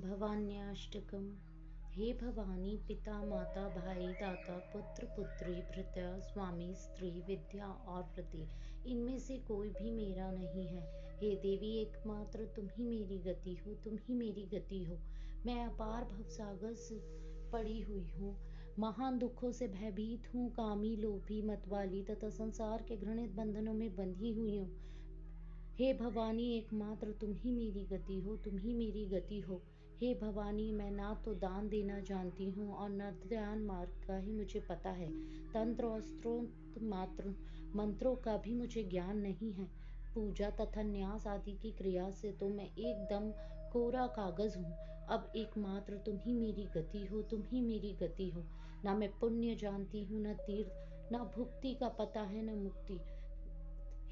भवान्याष्टकम्। हे भवानी, पिता, माता, भाई, दाता, पुत्र, पुत्री भृत्या स्वामी, स्त्री, विद्या और प्रति इनमें से कोई भी मेरा नहीं है। हे देवी, एकमात्र तुम ही मेरी गति हो, तुम ही मेरी गति हो। मैं अपार भवसागर से पड़ी हुई हूँ। महान दुखों से भयभीत हूँ, कामी, लोभी, मतवाली तथा संसार के घृणित बंधनों में बंधी हुई हूँ। हे भवानी, एकमात्र तुम ही मेरी गति हो, तुम ही मेरी गति हो। हे भवानी, मैं ना तो दान देना जानती हूँ और न ध्यान मार्ग का ही मुझे पता है। तंत्र और स्त्रोत मात्र मंत्रों का भी मुझे ज्ञान नहीं है। पूजा तथा न्यास आदि की क्रिया से तो मैं एकदम कोरा कागज़ हूँ। अब एकमात्र तुम ही मेरी गति हो, तुम ही मेरी गति हो। ना मैं पुण्य जानती हूँ, न तीर्थ, न भुक्ति का पता है, न मुक्ति।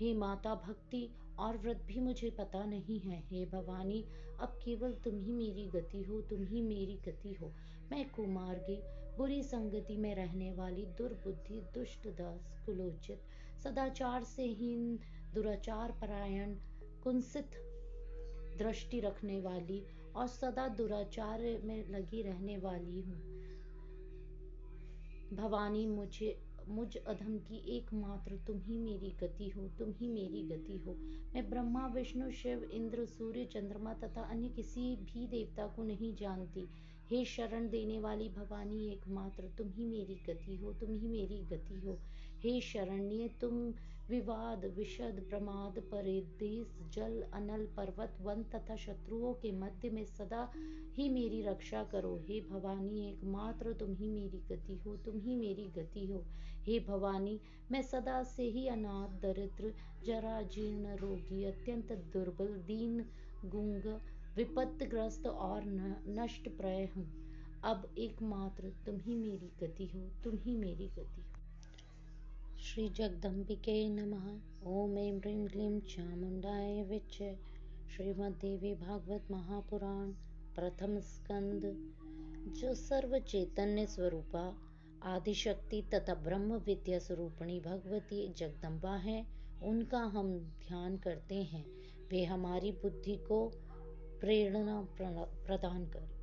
हे माता भक्ति और व्रत भी मुझे पता नहीं है। हे भवानी, अब केवल तुम ही मेरी गति हो, तुम ही मेरी गति हो। मैं कुमार्गी, बुरी संगति में रहने वाली दुर्बुद्धि, दुष्ट दास, कुलोचित, सदाचार से हीन, दुराचार परायण, कुंसित, दृष्टि रखने वाली और सदा दुराचार में लगी रहने वाली हूँ। भवानी, मुझे मुझ अधम की एकमात्र तुम ही मेरी गति हो, तुम ही मेरी गति हो। मैं ब्रह्मा, विष्णु, शिव, इंद्र, सूर्य, चंद्रमा तथा अन्य किसी भी देवता को नहीं जानती। हे शरण देने वाली भवानी, एकमात्र तुम ही मेरी गति हो, तुम ही मेरी गति हो। हे शरण्य, तुम विवाद विशद प्रमाद, परिदेश, जल, अनल, पर्वत, वन तथा शत्रुओं के मध्य में सदा ही मेरी रक्षा करो। हे भवानी, एकमात्र तुम ही मेरी गति हो, तुम ही मेरी गति हो। हे भवानी, मैं सदा से ही अनाथ, दरिद्र, जरा जीर्ण रोगी, अत्यंत दुर्बल, दीन, गुंग, विपत्तग्रस्त और नष्ट प्रय हूँ। अब एकमात्र तुम ही मेरी गति हो, तुम ही मेरी गति हो। श्री जगदम्बिके नमः। ओम एम ह्रीं क्लीं चामुंडाय विच। श्रीमद देवी भागवत महापुराण, प्रथम स्कंद जो सर्व चैतन्य स्वरूपा, आदिशक्ति तथा ब्रह्म विद्या स्वरूपणी भगवती जगदम्बा है, उनका हम ध्यान करते हैं। वे हमारी बुद्धि को प्रेरणा प्रदान करे।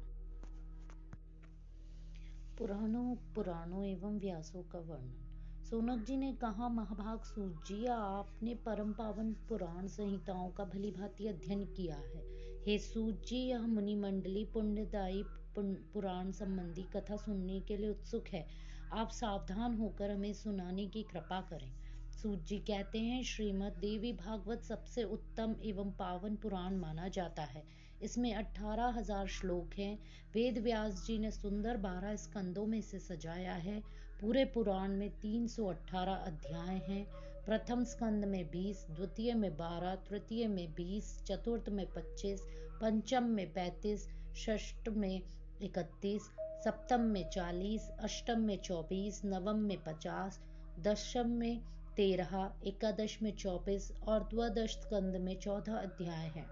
पुराणों पुराणों एवं व्यासों का वर्णन। सोनक जी ने कहा, महाभाग सूत जी आपने परम पावन पुराण संहिताओं का भली भांति अध्ययन किया है। हे सूत जी यह मुनि मंडली पुण्यदायी पुराण संबंधी कथा सुनने के लिए उत्सुक है। आप सावधान होकर हमें सुनाने की कृपा करें। सूत जी कहते हैं, श्रीमद देवी भागवत सबसे उत्तम एवं पावन पुराण माना जाता है। इसमें अठारह हज़ार श्लोक हैं। वेद व्यास जी ने सुंदर बारह स्कंदों में से सजाया है। पूरे पुराण में तीन सौ अठारह अध्याय हैं। प्रथम स्कंद में बीस, द्वितीय में बारह, तृतीय में बीस, चतुर्थ में पच्चीस, पंचम में पैंतीस, षष्ठ में इकतीस, सप्तम में चालीस, अष्टम में चौबीस, नवम में पचास, दशम में तेरह, एकादश में चौबीस और द्वादश स्कंद में चौदह अध्याय हैं।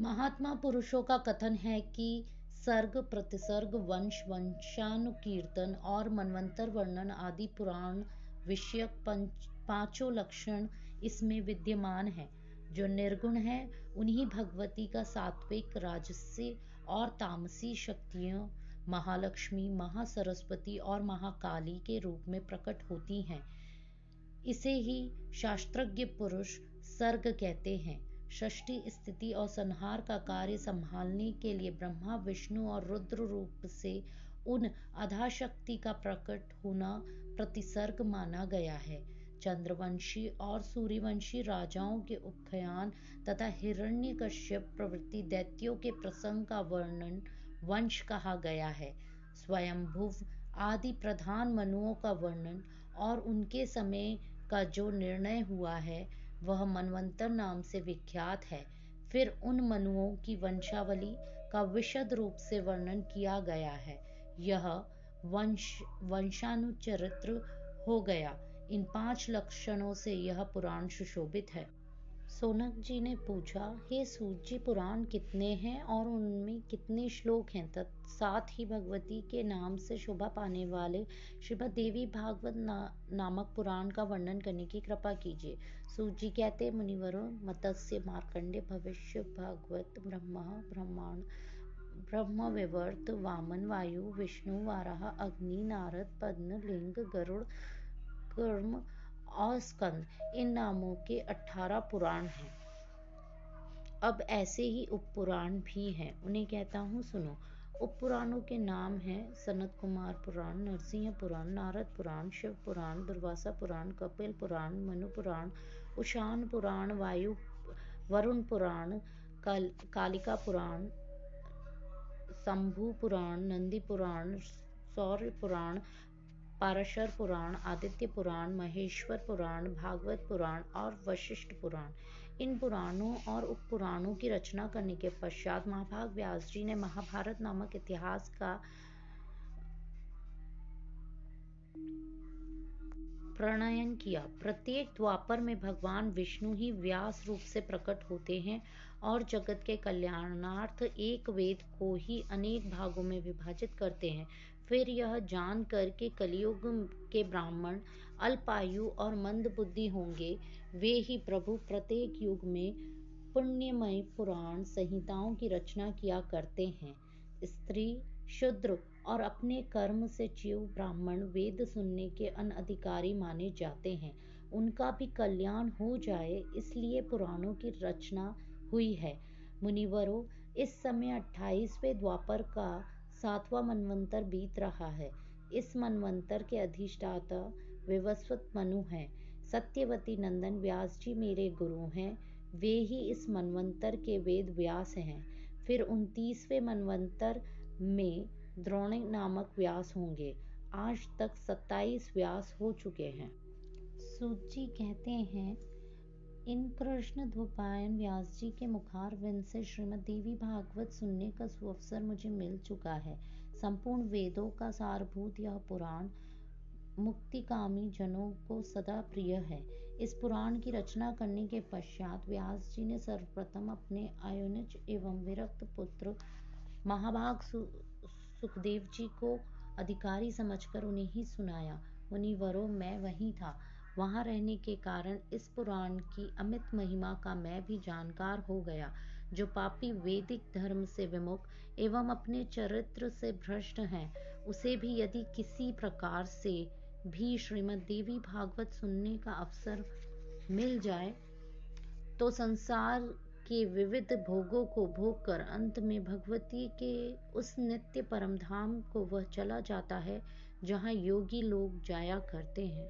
महात्मा पुरुषों का कथन है कि सर्ग, प्रतिसर्ग, वंश, वंशानुकीर्तन और मनवंतर वर्णन आदि पुराण विषयक पाँचों लक्षण इसमें विद्यमान है। जो निर्गुण है, उन्हीं भगवती का सात्विक राजसी और तामसी शक्तियों महालक्ष्मी, महासरस्वती और महाकाली के रूप में प्रकट होती हैं। इसे ही शास्त्रज्ञ पुरुष सर्ग कहते हैं। षष्ठी स्थिति और संहार का कार्य संभालने के लिए ब्रह्मा, विष्णु और रुद्र रूप से उन आधाशक्ति का प्रकट होना प्रतिसर्ग माना गया है। चंद्रवंशी और सूर्यवंशी राजाओं के उपखयान तथा हिरण्य कश्यप प्रवृत्ति दैत्यों के प्रसंग का वर्णन वंश कहा गया है। स्वयंभुव आदि प्रधान मनुओं का वर्णन और उनके समय का जो निर्णय हुआ है वह मनवंतर नाम से विख्यात है। फिर उन मनुओं की वंशावली का विशद रूप से वर्णन किया गया है। यह वंश वंशानुचरित्र हो गया। इन पाँच लक्षणों से यह पुराण सुशोभित है। सोनक जी ने पूछा हे सूत जी पुराण कितने हैं और उनमें कितने श्लोक हैं? तत् साथ ही भगवती के नाम से शोभा पाने वाले श्रीमद देवी भागवत ना, नामक पुराण का वर्णन करने की कृपा कीजिए। सूजी कहते मुनिवरों, मत्स्य मार्कंडे, भविष्य भागवत, ब्रह्मा, ब्रह्मांड ब्रह्म विवर्त वामन, वायु, विष्णु, वाराह, अग्नि, नारद, पद्म, लिंग, गरुड़, कर्म और इन नामों के अठारह पुराण हैं। अब ऐसे ही उपपुराण भी हैं। उन्हें कहता हूँ, सुनो उपपुराणों के नाम हैं सनत कुमार पुराण नरसिंह पुराण नारद पुराण शिव पुराण दुर्वासा पुराण कपिल पुराण मनु पुराण उशान पुराण वायु वरुण पुराण काल, कालिका पुराण शंभु पुराण नंदी पुराण सौर्य पुराण पाराशर पुराण आदित्य पुराण महेश्वर पुराण भागवत पुराण और वशिष्ठ पुराण। इन पुराणों और उप पुराणों की रचना करने के पश्चात महाभाग व्यास जी ने महाभारत नामक इतिहास का प्रणयन किया। प्रत्येक द्वापर में भगवान विष्णु ही व्यास रूप से प्रकट होते हैं और जगत के कल्याणार्थ एक वेद को ही अनेक भागों में विभाजित करते हैं। फिर यह जान कर के कलयुग के ब्राह्मण अल्पायु और मंद बुद्धि होंगे। वे ही प्रभु प्रत्येक युग में पुण्यमय पुराण संहिताओं की रचना किया करते हैं। स्त्री, शुद्र और अपने कर्म से जीव ब्राह्मण वेद सुनने के अनधिकारी माने जाते हैं। उनका भी कल्याण हो जाए, इसलिए पुराणों की रचना हुई है। मुनिवरों, इस समय अट्ठाईसवें द्वापर का सातवां मनवंतर बीत रहा है। इस मनवंतर के अधिष्ठाता विवस्वत मनु हैं। सत्यवती नंदन व्यास जी मेरे गुरु हैं। वे ही इस मनवंतर के वेद व्यास हैं। फिर उनतीसवें मनवंतर में द्रोणी नामक व्यास होंगे। आज तक सत्ताईस व्यास हो चुके हैं। सूची कहते हैं, इन कृष्ण ध्वपायन व्यास जी के मुखार विंद से श्रीमद देवी भागवत सुनने का सुअवसर मुझे मिल चुका है। संपूर्ण वेदों का सारभूत यह पुराण मुक्तिकामी जनों को सदा प्रिय है। इस पुराण की रचना करने के पश्चात व्यास जी ने सर्वप्रथम अपने आयोनिज एवं विरक्त पुत्र महाभाग सुखदेव जी को अधिकारी समझकर उन्हें ही सुनाया। मुनिवरों मैं वहीं था। वहाँ रहने के कारण इस पुराण की अमित महिमा का मैं भी जानकार हो गया, जो पापी वैदिक धर्म से विमुख एवं अपने चरित्र से भ्रष्ट हैं। उसे भी यदि किसी प्रकार से भी श्रीमद देवी भागवत सुनने का अवसर मिल जाए तो संसार के विविध भोगों को भोग कर अंत में भगवती के उस नित्य परम धाम को वह चला जाता है, जहाँ योगी लोग जाया करते हैं।